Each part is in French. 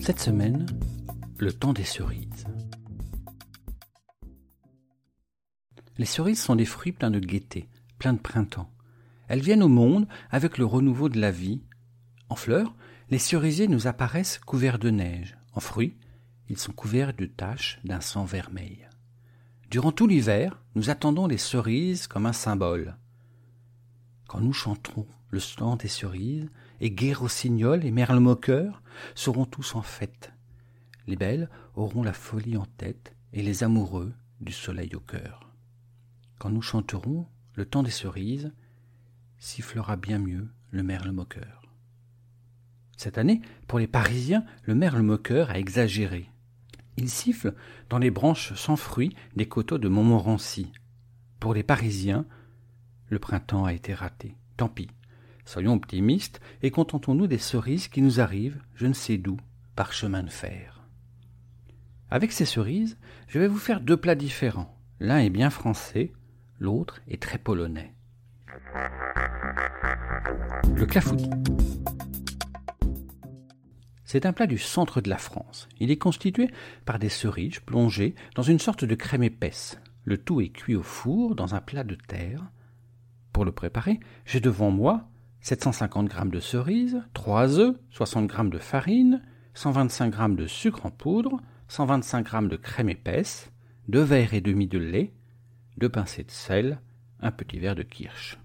Cette semaine, le temps des cerises. Les cerises sont des fruits pleins de gaieté, pleins de printemps. Elles viennent au monde avec le renouveau de la vie. En fleurs, les cerisiers nous apparaissent couverts de neige. En fruits, ils sont couverts de taches d'un sang vermeil. Durant tout l'hiver, nous attendons les cerises comme un symbole. Quand nous chanterons le chant des cerises, et Gai Rossignol et Merle Moqueur seront tous en fête. Les belles auront la folie en tête, et les amoureux du soleil au cœur. Quand nous chanterons le temps des cerises, sifflera bien mieux le merle moqueur. Cette année, pour les Parisiens, le merle moqueur a exagéré. Il siffle dans les branches sans fruits des coteaux de Montmorency. Pour les Parisiens, le printemps a été raté. Tant pis. Soyons optimistes et contentons-nous des cerises qui nous arrivent, je ne sais d'où, par chemin de fer. Avec ces cerises, je vais vous faire deux plats différents. L'un est bien français, l'autre est très polonais. Le clafoutis. C'est un plat du centre de la France. Il est constitué par des cerises plongées dans une sorte de crème épaisse. Le tout est cuit au four dans un plat de terre. Pour le préparer, j'ai devant moi 750 g de cerises, 3 œufs, 60 g de farine, 125 g de sucre en poudre, 125 g de crème épaisse, 2 verres et demi de lait, deux pincées de sel, un petit verre de kirsch.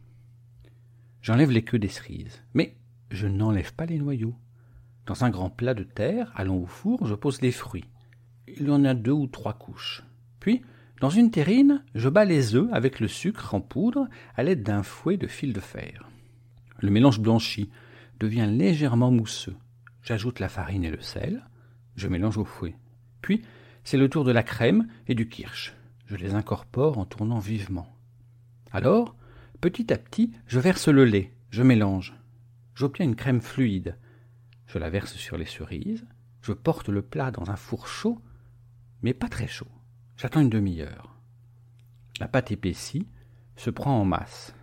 J'enlève les queues des cerises, mais je n'enlève pas les noyaux. Dans un grand plat de terre, allant au four, je pose les fruits. Il y en a deux ou trois couches. Puis, dans une terrine, je bats les œufs avec le sucre en poudre à l'aide d'un fouet de fil de fer. Le mélange blanchi devient légèrement mousseux. J'ajoute la farine et le sel. Je mélange au fouet. Puis, c'est le tour de la crème et du kirsch. Je les incorpore en tournant vivement. Alors, petit à petit, je verse le lait, je mélange. J'obtiens une crème fluide. Je la verse sur les cerises. Je porte le plat dans un four chaud, mais pas très chaud. J'attends une demi-heure. La pâte épaissie se prend en masse.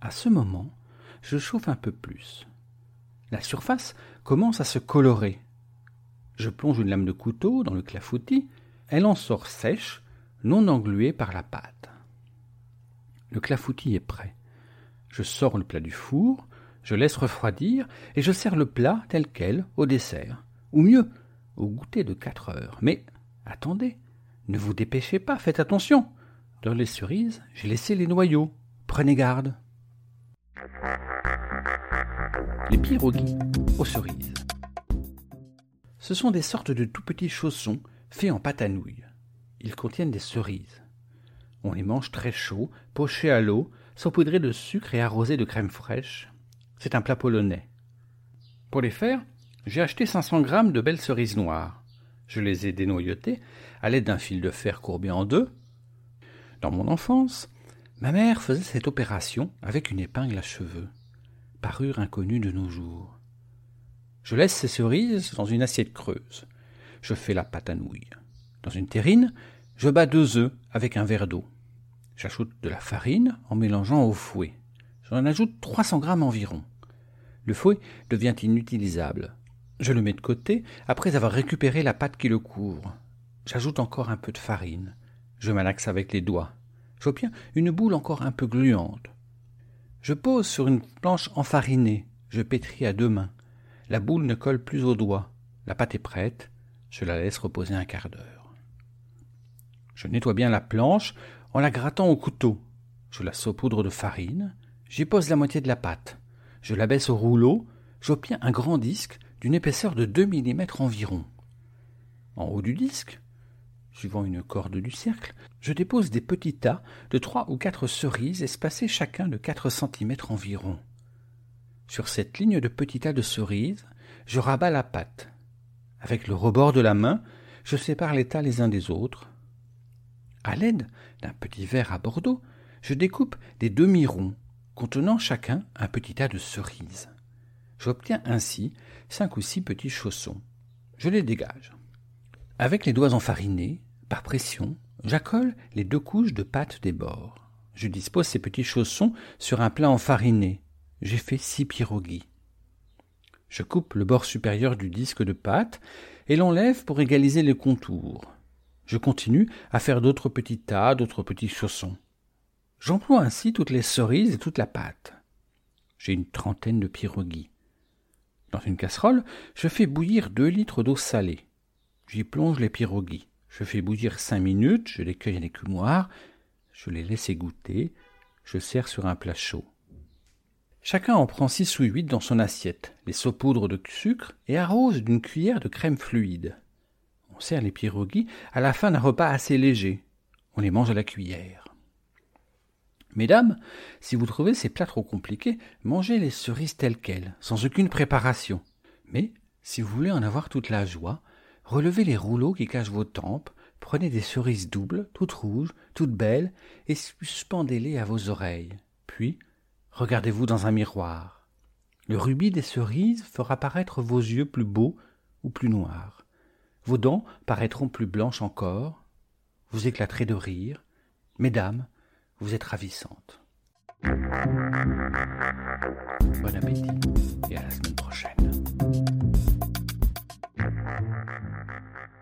À ce moment, je chauffe un peu plus. La surface commence à se colorer. Je plonge une lame de couteau dans le clafoutis, elle en sort sèche, non engluée par la pâte. Le clafoutis est prêt. Je sors le plat du four, je laisse refroidir et je sers le plat tel quel au dessert, ou mieux, au goûter de quatre heures. Mais attendez, ne vous dépêchez pas, faites attention. Dans les cerises, j'ai laissé les noyaux. Prenez garde. Les pierogies aux cerises. Ce sont des sortes de tout petits chaussons faits en pâte à nouilles. Ils contiennent des cerises. On les mange très chauds, pochés à l'eau, saupoudrés de sucre et arrosés de crème fraîche. C'est un plat polonais. Pour les faire, j'ai acheté 500 grammes de belles cerises noires. Je les ai dénoyautées à l'aide d'un fil de fer courbé en deux. Dans mon enfance, ma mère faisait cette opération avec une épingle à cheveux, parure inconnue de nos jours. Je laisse ces cerises dans une assiette creuse. Je fais la pâte à nouilles. Dans une terrine, je bats deux œufs avec un verre d'eau. J'ajoute de la farine en mélangeant au fouet. J'en ajoute 300 grammes environ. Le fouet devient inutilisable. Je le mets de côté après avoir récupéré la pâte qui le couvre. J'ajoute encore un peu de farine. Je malaxe avec les doigts. J'obtiens une boule encore un peu gluante. Je pose sur une planche enfarinée. Je pétris à deux mains. La boule ne colle plus aux doigts. La pâte est prête. Je la laisse reposer un quart d'heure. Je nettoie bien la planche en la grattant au couteau. Je la saupoudre de farine, j'y pose la moitié de la pâte. Je la baisse au rouleau, j'obtiens un grand disque d'une épaisseur de 2 mm environ. En haut du disque, suivant une corde du cercle, je dépose des petits tas de trois ou quatre cerises espacés chacun de 4 cm environ. Sur cette ligne de petits tas de cerises, je rabats la pâte. Avec le rebord de la main, je sépare les tas les uns des autres. À l'aide d'un petit verre à Bordeaux, je découpe des demi-ronds contenant chacun un petit tas de cerises. J'obtiens ainsi cinq ou six petits chaussons. Je les dégage. Avec les doigts enfarinés, par pression, j'accole les deux couches de pâte des bords. Je dispose ces petits chaussons sur un plat enfariné. J'ai fait six pierogies. Je coupe le bord supérieur du disque de pâte et l'enlève pour égaliser les contours. Je continue à faire d'autres petits tas, d'autres petits chaussons. J'emploie ainsi toutes les cerises et toute la pâte. J'ai une trentaine de pierogies. Dans une casserole, je fais bouillir deux litres d'eau salée. J'y plonge les pierogies. Je fais bouillir cinq minutes, je les cueille à l'écumoire, je les laisse égoutter, je sers sur un plat chaud. Chacun en prend six ou huit dans son assiette, les saupoudre de sucre et arrose d'une cuillère de crème fluide. On sert les pierogies à la fin d'un repas assez léger. On les mange à la cuillère. Mesdames, si vous trouvez ces plats trop compliqués, mangez les cerises telles quelles, sans aucune préparation. Mais, si vous voulez en avoir toute la joie, relevez les rouleaux qui cachent vos tempes, prenez des cerises doubles, toutes rouges, toutes belles, et suspendez-les à vos oreilles. Puis, regardez-vous dans un miroir. Le rubis des cerises fera paraître vos yeux plus beaux ou plus noirs. Vos dents paraîtront plus blanches encore. Vous éclaterez de rire. Mesdames, vous êtes ravissante. Bon appétit et à la semaine prochaine. Thank you.